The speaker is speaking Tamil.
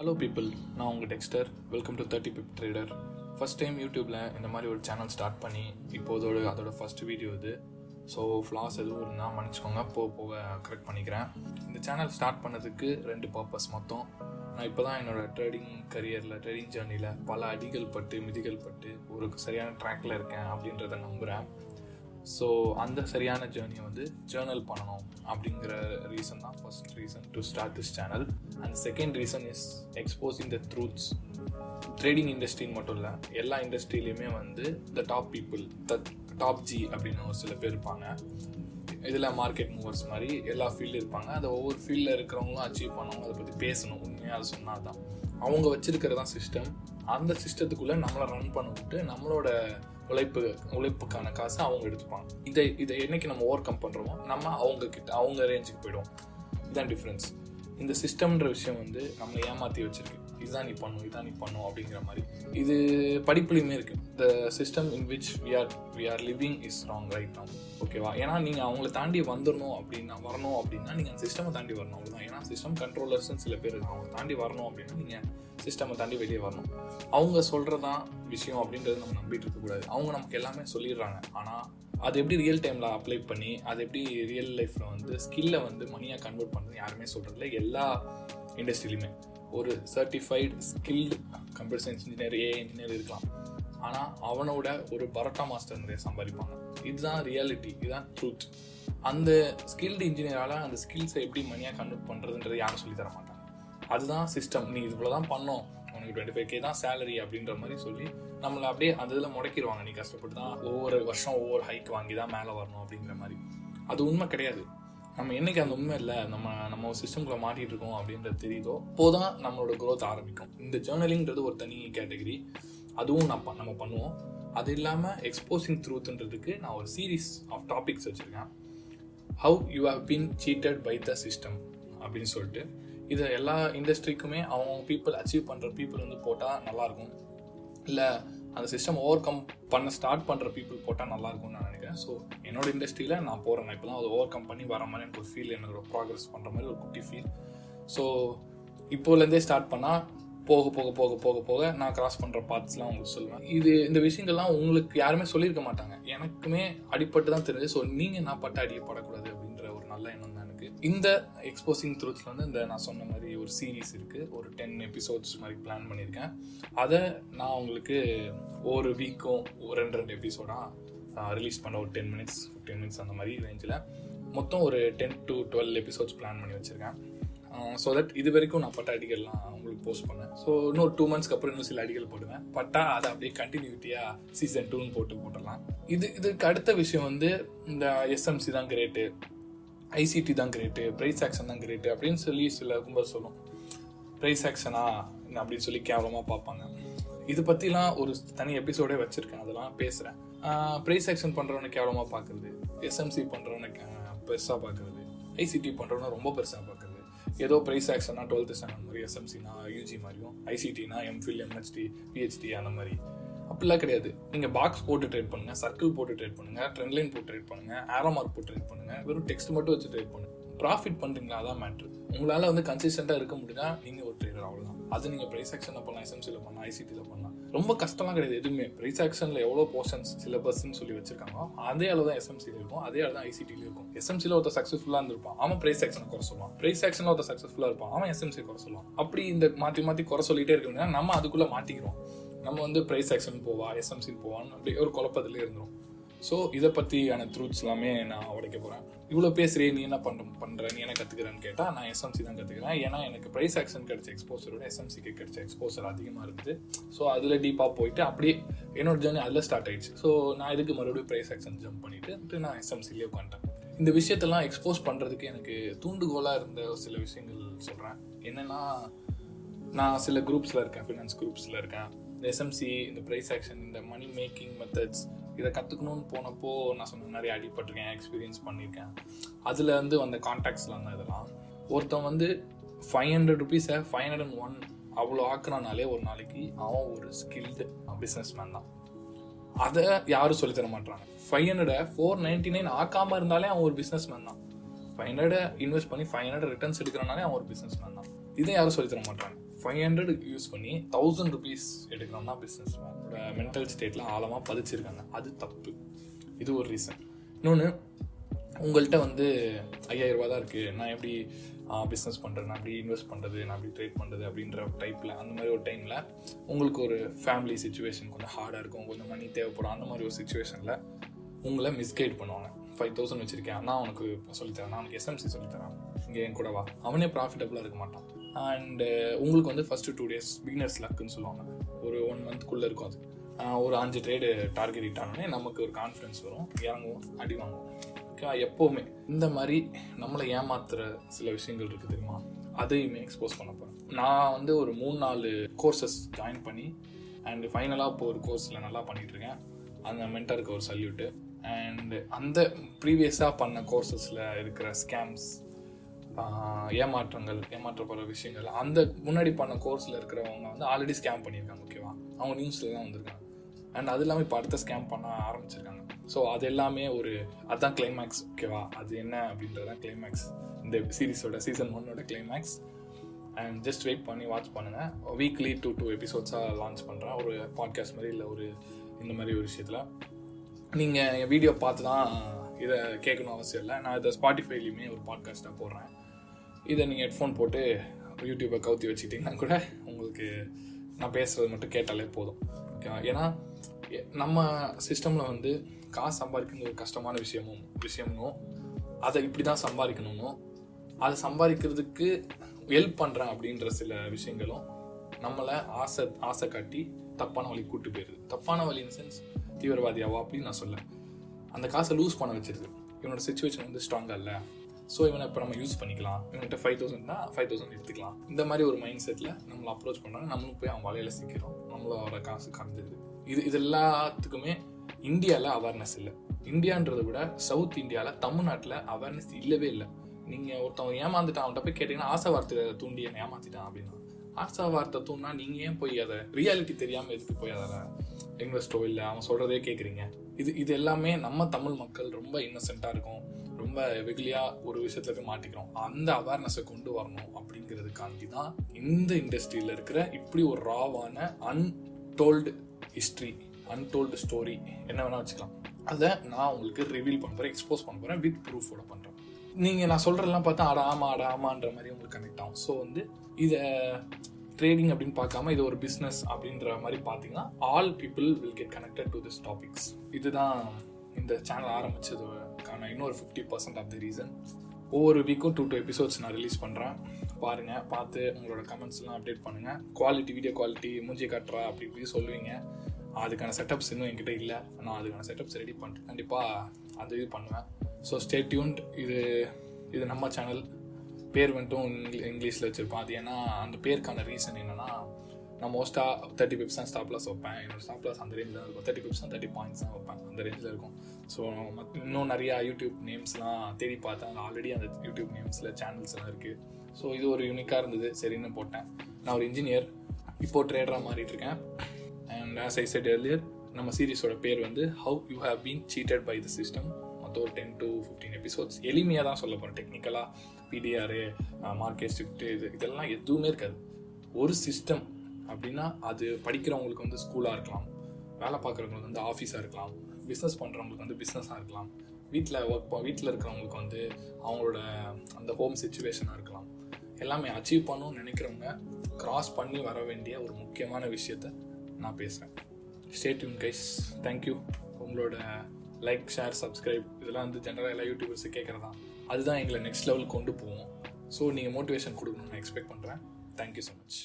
ஹலோ பீப்புள் நான் உங்கள் Dexter welcome to thirty pip trader first time யூடியூப்பில் இந்த மாதிரி ஒரு சேனல் ஸ்டார்ட் பண்ணி இப்போதோட அதோட ஃபஸ்ட் வீடியோ இது. ஸோ ஃப்ளாஸ் எதுவும் இருந்தால் மன்னிச்சுக்கோங்க. போக போக கரெக்ட் பண்ணிக்கிறேன். இந்த சேனல் ஸ்டார்ட் பண்ணதுக்கு ரெண்டு பர்பஸ் மொத்தம். நான் இப்போ தான் என்னோடய ட்ரேடிங் கரியரில் ட்ரேடிங் ஜேர்னியில் பல அடிகள் பட்டு மிதிகள் பட்டு ஒரு சரியான ட்ராக்கில் இருக்கேன் அப்படின்றத நம்புகிறேன் ஸோ அந்த சரியான ஜேர்னியை வந்து ஜேர்னல் பண்ணணும் அப்படிங்கிற ரீசன் தான் first reason to start this channel and second reason is exposing the truths trading இண்டஸ்ட்ரின்னு மட்டும் இல்லை எல்லா இண்டஸ்ட்ரியிலையுமே வந்து the top people the top G அப்படின்னு ஒரு சில பேர் இருப்பாங்க. இதில் மார்க்கெட் மூவர்ஸ் மாதிரி எல்லா ஃபீல்டு இருப்பாங்க. அதை ஒவ்வொரு ஃபீல்டில் இருக்கிறவங்களும் அச்சீவ் பண்ணவங்க அதை பற்றி பேசணும் உண்மையாக சொன்னால் தான். அவங்க வச்சிருக்கிறது தான் சிஸ்டம் அந்த சிஸ்டத்துக்குள்ளே நம்மளை ரன் பண்ண விட்டு நம்மளோட உழைப்பு உழைப்புக்கான காசை அவங்க எடுத்துப்பாங்க. இதை இதை என்னைக்கு நம்ம ஓவர் கம் பண்ணுறோமோ நம்ம அவங்க கிட்ட அவங்க ரேஞ்சுக்கு போயிடுவோம். இதுதான் டிஃப்ரென்ஸ் இந்த சிஸ்டம்ன்ற விஷயம் வந்து நம்மளை ஏமாற்றி வச்சிருக்கு. இதுதான் நீ பண்ணும் இதுதான் நீ பண்ணும் அப்படிங்கிற மாதிரி. இது படிப்புலையுமே இருக்கு. The system in which we are we are living is wrong right நாம் ஓகேவா ஏன்னா நீங்கள் அவங்கள தாண்டி வந்துடணும் அப்படின்னா வரணும் அப்படின்னா நீங்கள் அந்த சிஸ்டமை தாண்டி வரணும். அவ்வளோதான் ஏன்னா சிஸ்டம் கண்ட்ரோலர்ஸ்னு சில பேர் இருக்காங்க அவங்க தாண்டி வரணும் அப்படின்னா நீங்கள் சிஸ்டமை தாண்டி வெளியே வரணும். அவங்க சொல்கிறதான் விஷயம் அப்படின்றத நம்ம நம்பிட்டு இருக்கக்கூடாது அவங்க நமக்கு எல்லாமே சொல்லிடுறாங்க. ஆனால் அது எப்படி ரியல் டைமில் அப்ளை பண்ணி அது எப்படி ரியல் லைஃப்பில் வந்து ஸ்கில்லை வந்து மணியாக கன்வெர்ட் பண்ணுறது யாருமே சொல்கிறதில்ல எல்லா இண்டஸ்ட்ரியிலுமே ஒரு certified skilled computer science engineer a engineer இருக்கலாம். ஆனால் அவனோட ஒரு பரோட்டா மாஸ்டர் நிறைய சம்பாதிப்பாங்க. இதுதான் ரியாலிட்டி இதுதான் ட்ரூத் அந்த ஸ்கில்டு இன்ஜினியரால் அந்த ஸ்கில்ஸை எப்படி மணியாக கன்வெர்ட் பண்ணுறதுன்றது யாரும் சொல்லி தர மாட்டாங்க. அதுதான் சிஸ்டம் நீ இது தான் பண்ணோம். உனக்கு டுவெண்ட்டி ஃபைவ் கே தான் சேலரி அப்படின்ற மாதிரி சொல்லி நம்மளை அப்படியே அந்த இதில் முடக்கிடுவாங்க. நீ கஷ்டப்பட்டு தான் ஒவ்வொரு வருஷம் ஒவ்வொரு ஹைக் வாங்கி தான் மேலே வரணும் அப்படிங்கிற மாதிரி. அது உண்மை கிடையாது. நம்ம என்னைக்கு அந்த உண்மை இல்லை நம்ம நம்ம சிஸ்டம்குள்ளே மாட்டிட்டு இருக்கோம் அப்படின்றது தெரியுதோ அப்போதான் நம்மளோட க்ரோத் ஆரம்பிக்கும். இந்த ஜேர்னலிங்கிறது ஒரு தனி கேட்டகரி அதுவும் நான் நம்ம பண்ணுவோம். அது இல்லாமல் எக்ஸ்போசிங் த்ரூத்துன்றதுக்கு நான் ஒரு சீரீஸ் ஆஃப் டாபிக்ஸ் வச்சுருக்கேன். How you have been cheated by the system அப்படின்னு சொல்லிட்டு. இது எல்லா இண்டஸ்ட்ரிக்குமே அவங்க பீப்புள் அச்சீவ் பண்ணுற பீப்புள் வந்து போட்டால் நல்லாயிருக்கும் இல்லை அந்த சிஸ்டம் ஓவர் கம் பண்ண ஸ்டார்ட் பண்ணுற பீப்புள் போட்டால் நல்லாயிருக்கும்னு நான் நினைக்கிறேன். ஸோ என்னோட இண்டஸ்ட்ரியில் நான் போகிறேன் இப்போ தான் அதை ஓவர் கம் பண்ணி வர மாதிரி எனக்கு ஒரு ஃபீல் எனக்கு ஒரு ப்ராக்ரஸ் பண்ணுற மாதிரி ஒரு குட்டி ஃபீல் ஸோ இப்போலேருந்தே ஸ்டார்ட் பண்ணால் போக போக போக போக போக நான் கிராஸ் பண்ணுற பார்ட்ஸ்லாம் உங்களுக்கு சொல்லுவேன். இது இந்த விஷயங்கள்லாம் உங்களுக்கு யாருமே சொல்லியிருக்க மாட்டாங்க. எனக்குமே அடிப்பட்டு தான் தெரிஞ்சு ஸோ நீங்கள் நான் பட்ட அடியப்படக்கூடாது இந்த எக்ஸ்போசிங் த்ரூத்ல வந்து இந்த நான் சொன்ன மாதிரி ஒரு சீரீஸ் இருக்குது ஒரு டென் எபிசோட்ஸ் மாதிரி பிளான் பண்ணியிருக்கேன். அதை நான் உங்களுக்கு ஒரு வீக்கும் ஒரு ரெண்டு ரெண்டு எபிசோடாக ரிலீஸ் பண்ண ஒரு டென் மினிட்ஸ் ஃபிஃப்டீன் மினிட்ஸ் அந்த மாதிரி ரேஞ்சில் மொத்தம் ஒரு ten to twelve episodes plan பண்ணி வச்சுருக்கேன். ஸோ தட் இது வரைக்கும் நான் பட்ட அடிகள்லாம் உங்களுக்கு போஸ்ட் பண்ணேன். ஸோ இன்னொரு டூ மந்த்ஸ்க்கு அப்புறம் இன்னும் சில அடிகள் போடுவேன். பட்டா அதை அப்படியே கண்டினியூட்டியாக சீசன் டூன்னு போட்டு போட்டுடலாம். இது இதுக்கு அடுத்த விஷயம் வந்து இந்த எஸ்எம்சி தான் கிரேட்டு ஐசிடி தான் கிரேட்டு பிரைஸ் ஆக்ஷன் தான் கிரேட்டு அப்படின்னு சொல்லி சில கும்பல் சொல்லும் பிரைஸ் ஆக்ஷனா அப்படின்னு சொல்லி கேவலமாக பார்ப்பாங்க. இது பற்றிலாம் ஒரு தனி எபிசோடே வச்சுருக்கேன் அதெல்லாம் பேசுகிறேன் ப்ரைஸ் ஆக்ஷன் பண்ணுறவனை கேவலமாக பார்க்குறது எஸ்எம்சி பண்ணுறவனுக்கு பெருசாக பார்க்குறது ஐசிடி பண்ணுறவனை ரொம்ப பெருசாக பார்க்குறது. ஏதோ ப்ரைஸ் ஆக்ஷன்னா டுவெல்த்து ஸ்டாண்டர்ட் மாதிரி எஸ்எம்சினா யூஜி மாதிரியும் ஐசிடினா எம்ஃபில் எம்ஹெச்டி பிஹெச்டி அந்த மாதிரி. அப்படிலாம் கிடையாது. நீங்கள் பாக்ஸ் போட்டு ட்ரேட் பண்ணுங்கள் சர்க்கிள் போட்டு ட்ரேட் பண்ணுங்க ட்ரெண்ட் லைன் போட்டு ட்ரேட் பண்ணுங்கள் ஆரோ மார்க் போட்டு ட்ரேட் பண்ணுங்கள் வெறும் டெக்ஸ்ட் மட்டும் வச்சு ட்ரேட் பண்ணுங்கள் ப்ராஃபிட் பண்ணுறீங்களா அதான் மேட்ரு உங்களால் வந்து கன்சிஸ்டண்டா இருக்க முடியுதா? நீங்கள் ஒரு ட்ரேடர் அவ்வளோதான் அது நீங்கள் ப்ரைஸ் ஆக்ஷனில் பண்ணலாம் எஸ்எம்சியில் பண்ணலாம் ஐசிடியில் பண்ணலாம். ரொம்ப கஷ்டம்லாம் கிடையாது எதுவுமே. ப்ரைஸ் ஆக்ஷனில் எவ்வளோ போர்ஷன்ஸ் சிலபஸ்ன்னு சொல்லி வச்சிருக்காங்களோ அதே அளவு தான் எஸ்எம்சியில் இருக்கும். அதே அளவு தான் ஐசிடியில் இருக்கும். எஸ்எம்சியில் ஒருத்தர் சக்ஸஸ்ஃபுல்லாக இருந்திருப்பான். அவன் ப்ரைஸ் ஆக்ஷனை குறை சொல்லுவான். ப்ரைஸ் ஆக்ஷனில் ஒருத்தர் சக்ஸஸ்ஃபுல்லாக இருப்பான். அவன் எஸ்எம்சி குறை சொல்லுவான். அப்படி இந்த மாற்றி மாற்றி குறை சொல்லிகிட்டே இருக்க நம்ம அதுக்குள்ளே மாட்டிக்கிறோம். நம்ம வந்து ப்ரைஸ் ஆக்ஷன் போவா எஸ்எம்சி போவான்னு அப்படி ஒரு குழப்பத்திலே இருந்துடும் ஸோ இதை பற்றியான த்ரூத்ஸ் எல்லாமே நான் உடைக்க போகிறேன் இவ்வளோ பேசுகிறே நீ என்ன பண்ண பண்ணுற நீ என்ன கற்றுக்கிறேன்னு கேட்டால் நான் எஸ்எம்சி தான் கற்றுக்கிறேன் ஏன்னா எனக்கு ப்ரைஸ் ஆக்ஷன் கிடைச்ச எக்ஸ்போசரோட எஸ்எம்சிக்கு கிடைச்ச எக்ஸ்போசர் அதிகமாக இருக்குது ஸோ அதில் டீப்பாக போயிட்டு அப்படியே என்னோட ஜேர்னி அதில் ஸ்டார்ட் ஆயிடுச்சு. ஸோ நான் இதுக்கு மறுபடியும் ப்ரைஸ் ஆக்ஷன் ஜம்ப் பண்ணிவிட்டு நான் எஸ்எம்சிலேயே உட்காந்துட்டேன். இந்த விஷயத்தெல்லாம் எக்ஸ்போஸ் பண்ணுறதுக்கு எனக்கு தூண்டுகோலாக இருந்த ஒரு சில விஷயங்கள் சொல்கிறேன் என்னென்னா நான் சில குரூப்ஸில் இருக்கேன் ஃபினான்ஸ் குரூப்ஸில் இருக்கேன். இந்த எஸ்எம்சி இந்த ப்ரைஸ் ஆக்ஷன் இந்த மணி மேக்கிங் மெத்தட்ஸ் இதை கற்றுக்கணும்னு போனப்போ நான் சொன்ன நிறைய அடிபட்டிருக்கேன் எக்ஸ்பீரியன்ஸ் பண்ணியிருக்கேன் அதில் வந்து வந்த காண்டாக்ட்ஸ்லாம் தான் இதெல்லாம். ஒருத்தன் வந்து ஃபைவ் ஹண்ட்ரட் ருபீஸை ஃபைவ் ஹண்ட்ரட் அண்ட் ஒன் அவ்வளோ ஆக்குறானாலே ஒரு நாளைக்கு அவன் ஒரு ஸ்கில்டு பிஸ்னஸ் மேன் தான். அதை யாரும் சொல்லித் தர மாட்டாங்க ஃபைவ் ஹண்ட்ரடை ஃபோர் நைன்டி நைன் ஆக்காமல் இருந்தாலே அவன் ஒரு பிஸ்னஸ் மேன் தான். ஃபைவ் ஹண்ட்ரட் இன்வெஸ்ட் பண்ணி ஃபைவ் ஹண்ட்ரட் ரிட்டர்ன்ஸ் எடுக்கிறனாலே அவன் ஒரு பிஸ்னஸ் மேன் தான். இதை யாரும் சொல்லித்தர மாட்டாங்க ஃபைவ் ஹண்ட்ரட் யூஸ் பண்ணி தௌசண்ட் ருபீஸ் எடுக்கணும்னா பிஸ்னஸ் மென்டல் ஸ்டேட்டில் ஆழமாக பதிச்சிருக்காங்க. அது தப்பு. இது ஒரு ரீசன் இன்னொன்று உங்கள்கிட்ட வந்து ஐயாயிரம் ரூபா தான் இருக்குது நான் எப்படி பிஸ்னஸ் பண்ணுறது நான் எப்படி இன்வெஸ்ட் பண்ணுறது நான் எப்படி ட்ரேட் பண்ணுறது அப்படின்ற டைப்பில் அந்த மாதிரி ஒரு டைமில் உங்களுக்கு ஒரு ஃபேமிலி சுச்சுவேஷன் கொஞ்சம் ஹார்டாக இருக்கும். கொஞ்சம் மணி தேவைப்படும். அந்த மாதிரி ஒரு சுச்சுவேஷனில் உங்களை மிஸ்கைட் பண்ணுவாங்க. ஃபைவ் தௌசண்ட் வச்சுருக்கேன். நான் உனக்கு சொல்லித்தரேன். நான் உனக்கு எஸ்எம்சி சொல்லித்தரேன். இங்கே என் கூட வா. அவனே ப்ராஃபிட்டபுளாக இருக்க மாட்டான். அண்டு uh, உங்களுக்கு வந்து ஃபஸ்ட்டு டூ டேஸ் பிகினர்ஸ் லக்குன்னு சொல்லுவாங்க. ஒரு ஒன் மந்த்குள்ளே இருக்கும் அது. ஒரு அஞ்சு ட்ரேடு டார்கெட் இட்டானே நமக்கு ஒரு கான்ஃபிடன்ஸ் வரும். இறங்குவோம் அடி வாங்குவோம். ஓகே எப்போவுமே இந்த மாதிரி நம்மளை ஏமாத்துற சில விஷயங்கள் இருக்குது தெரியுமா? அதையுமே எக்ஸ்போஸ் பண்ண போகிறேன் நான் வந்து ஒரு மூணு நாலு கோர்சஸ் ஜாயின் பண்ணி அண்ட் ஃபைனலாக இப்போ ஒரு கோர்ஸில் நல்லா பண்ணிகிட்ருக்கேன் அந்த மென்டருக்கு ஒரு சல்யூட்டு அண்ட் அந்த ப்ரீவியஸாக பண்ண கோர்சஸில் இருக்கிற ஸ்கேம்ஸ் ஏமாற்றங்கள் ஏமாற்றப்படுற விஷயங்கள். அந்த முன்னாடி பண்ண கோர்ஸில் இருக்கிறவங்க வந்து ஆல்ரெடி ஸ்கேம் பண்ணியிருக்காங்க ஓகேவா அவங்க நியூஸில் தான் வந்திருக்காங்க. அண்ட் அது இல்லாமல் இப்போ அடுத்த ஸ்கேம் பண்ண ஆரம்பிச்சிருக்காங்க. ஸோ அது எல்லாமே ஒரு அதுதான் கிளைமேக்ஸ் ஓகேவா அது என்ன அப்படின்றது தான் கிளைமேக்ஸ் இந்த சீரிஸோட சீசன் ஒன்னோட கிளைமேக்ஸ் அண்ட் ஜஸ்ட் வெயிட் பண்ணி வாட்ச் பண்ணுங்கள் வீக்லி டூ டூ எபிசோட்ஸாக லான்ச் பண்ணுறேன் ஒரு பாட்காஸ்ட் மாதிரி இல்லை ஒரு இந்த மாதிரி ஒரு விஷயத்தில். நீங்கள் என் வீடியோ பார்த்து தான் இதை கேட்கணும் அவசியம் இல்லை. நான் இதை ஸ்பாட்டிஃபைலையுமே ஒரு பாட்காஸ்ட்டாக போடுறேன். இதை நீங்கள் ஹெட்ஃபோன் போட்டு யூடியூப்பை கவுத்தி வச்சுக்கிட்டிங்கன்னா கூட உங்களுக்கு நான் பேசுகிறது மட்டும் கேட்டாலே போதும். ஏன்னா நம்ம சிஸ்டமில் வந்து காசு சம்பாதிக்கிறது ஒரு கஷ்டமான விஷயமும் விஷயமும் அதை இப்படி தான் சம்பாதிக்கணும் அதை சம்பாதிக்கிறதுக்கு ஹெல்ப் பண்ணுறேன் அப்படின்ற சில விஷயங்களும் நம்மளை ஆசை ஆசை காட்டி தப்பான வழி கூட்டு போயிடுது தப்பான வழி இன் சென்ஸ் தீவிரவாதியாவா அப்படின்னு நான் சொல்ல. அந்த காசை லூஸ் பண்ண வச்சிருது. இவனோட சுச்சுவேஷன் வந்து ஸ்ட்ராங்காக இல்லை ஸோ இவனை இப்போ நம்ம யூஸ் பண்ணிக்கலாம். இவன்கிட்ட ஃபைவ் தௌசண்ட்னா ஃபைவ் தௌசண்ட் எடுத்துக்கலாம். இந்த மாதிரி ஒரு மைண்ட் செட்டில் நம்மளை அப்ரோச் பண்ணுறாங்க நம்மளும் போய் அவன் வலையில் சிக்கிறோம். நம்மளோட காசு கறந்துடுது இது இது எல்லாத்துக்குமே இந்தியாவில் அவேர்னஸ் இல்லை. இந்தியான்றதை விட சவுத் இந்தியாவில் தமிழ்நாட்டில் அவேர்னஸ் இல்லவே இல்லை. நீங்கள் ஒருத்தவங்க ஏமாந்துட்டான். அவன்கிட்ட போய் கேட்டிங்கன்னா ஆசை வார்த்தை தூண்டி என்னை ஏமாத்திட்டான் அப்படின்னா. ஆசை வார்த்தை தூண்டினா நீங்கள் ஏன் போய் அதை ரியாலிட்டி தெரியாமல் எதுக்கு போய் அதில் இன்வெஸ்டோ இல்லை? அவன் சொல்கிறதே கேட்குறீங்க இது இது எல்லாமே நம்ம தமிழ் மக்கள் ரொம்ப இன்னசென்ட்டாக இருக்கும். ரொம்ப வெகுலியாக ஒரு விஷயத்துல போய் மாட்டிக்கிறோம். அந்த அவேர்னஸை கொண்டு வரணும் அப்படிங்கிறதுக்காண்டி தான் இந்த இண்டஸ்ட்ரியில் இருக்கிற இப்படி ஒரு ராவான அன்டோல்டு ஹிஸ்ட்ரி அன்டோல்டு ஸ்டோரி என்ன வேணால் வச்சுக்கலாம். அதை நான் உங்களுக்கு ரிவீல் பண்ண போகிறேன் எக்ஸ்போஸ் பண்ண போகிறேன் வித் ப்ரூஃபோட பண்ணுறேன் நீங்கள் நான் சொல்கிறதெல்லாம் பார்த்தா அட ஆமா அட ஆமான்ற மாதிரி உங்களுக்கு கனெக்ட் ஆகும். ஸோ வந்து இதை ட்ரேடிங் அப்படின்னு பார்க்காம இது ஒரு பிஸ்னஸ் அப்படின்ற மாதிரி பார்த்தீங்கன்னா all people will get connected to this topics இதுதான் இந்த சேனல் ஆரம்பித்ததுக்கான இன்னொரு fifty percent of the reason ஒவ்வொரு வீக்கும் டூ டூ எபிசோட்ஸ் நான் ரிலீஸ் பண்ணுறேன் பாருங்கள் பார்த்து உங்களோட கமெண்ட்ஸ்லாம் அப்டேட் பண்ணுங்கள் குவாலிட்டி வீடியோ குவாலிட்டி மூஞ்சி காட்டுறா அப்படி இப்படி சொல்லுவீங்க. அதுக்கான செட்டப்ஸ் இன்னும் என்கிட்ட இல்லை. நான் அதுக்கான செட்டப்ஸ் ரெடி பண்ணிட்டு கண்டிப்பாக அந்த இது பண்ணுவேன். ஸோ ஸ்டே டியூன்ட் இது இது நம்ம சேனல் பேர் வந்துட்டும் இங்கிலீஷில் வச்சுருப்பேன். அது ஏன்னா அந்த பேருக்கான ரீசன் என்னென்னா நான் மோஸ்ட்டாக தேர்ட்டி பிப்ஸ் தான் ஸ்டாப் லாஸ் வைப்பேன். என்னோட ஸ்டாப் லாஸ் அந்த ரேஞ்சில் இருக்கும். தேர்ட்டி பிப்ஸ் தான் தேர்ட்டி பாயிண்ட்ஸ் தான் வைப்பேன். அந்த ரேஞ்சில் இருக்கும். ஸோ இன்னும் நிறையா யூடியூப் நேம்ஸ்லாம் தேடி பார்த்தேன். ஆல்ரெடி அந்த யூடியூப் நேம்ஸில் சேனல்ஸ் எல்லாம் இருக்குது ஸோ இது ஒரு யூனிக்காக இருந்தது. சரின்னு போட்டேன். நான் ஒரு இன்ஜினியர் இப்போ ட்ரேடராக மாறிட்டு இருக்கேன். And as I said earlier நம்ம சீரீஸோட பேர் வந்து how you have been cheated by the system மொத்தம் ஒரு டென் டு ஃபிஃப்டீன் எபிசோட்ஸ் எளிமையாக தான் சொல்ல போகிறேன் டெக்னிக்கலாக பிடிஆர் மார்க்கெட் ஷிஃப்ட் இது இதெல்லாம் எதுவுமே இருக்காது. ஒரு சிஸ்டம் அப்படின்னா அது படிக்கிறவங்களுக்கு வந்து ஸ்கூலாக இருக்கலாம். வேலை பார்க்குறவங்களுக்கு வந்து ஆஃபீஸாக இருக்கலாம். பிஸ்னஸ் பண்ணுறவங்களுக்கு வந்து பிஸ்னஸாக இருக்கலாம். வீட்டில் ஒர்க் வீட்டில் இருக்கிறவங்களுக்கு வந்து அவங்களோட அந்த ஹோம் சுச்சுவேஷனாக இருக்கலாம். எல்லாமே அச்சீவ் பண்ணணும்னு நினைக்கிறவங்க கிராஸ் பண்ணி வர வேண்டிய ஒரு முக்கியமான விஷயத்த நான் பேசுகிறேன் stay tuned guys thank you உங்களோட லைக் ஷேர் சப்ஸ்கிரைப் இதெல்லாம் வந்து ஜென்ரலாக எல்லா யூடியூபர்ஸு கேட்குறதா அதுதான் எங்களை நெக்ஸ்ட் லெவல் கொண்டு போவோம் ஸோ நீங்கள் மோட்டிவேஷன் கொடுக்கணும்னு நான் எக்ஸ்பெக்ட் பண்ணுறேன் தேங்க்யூ ஸோ மச்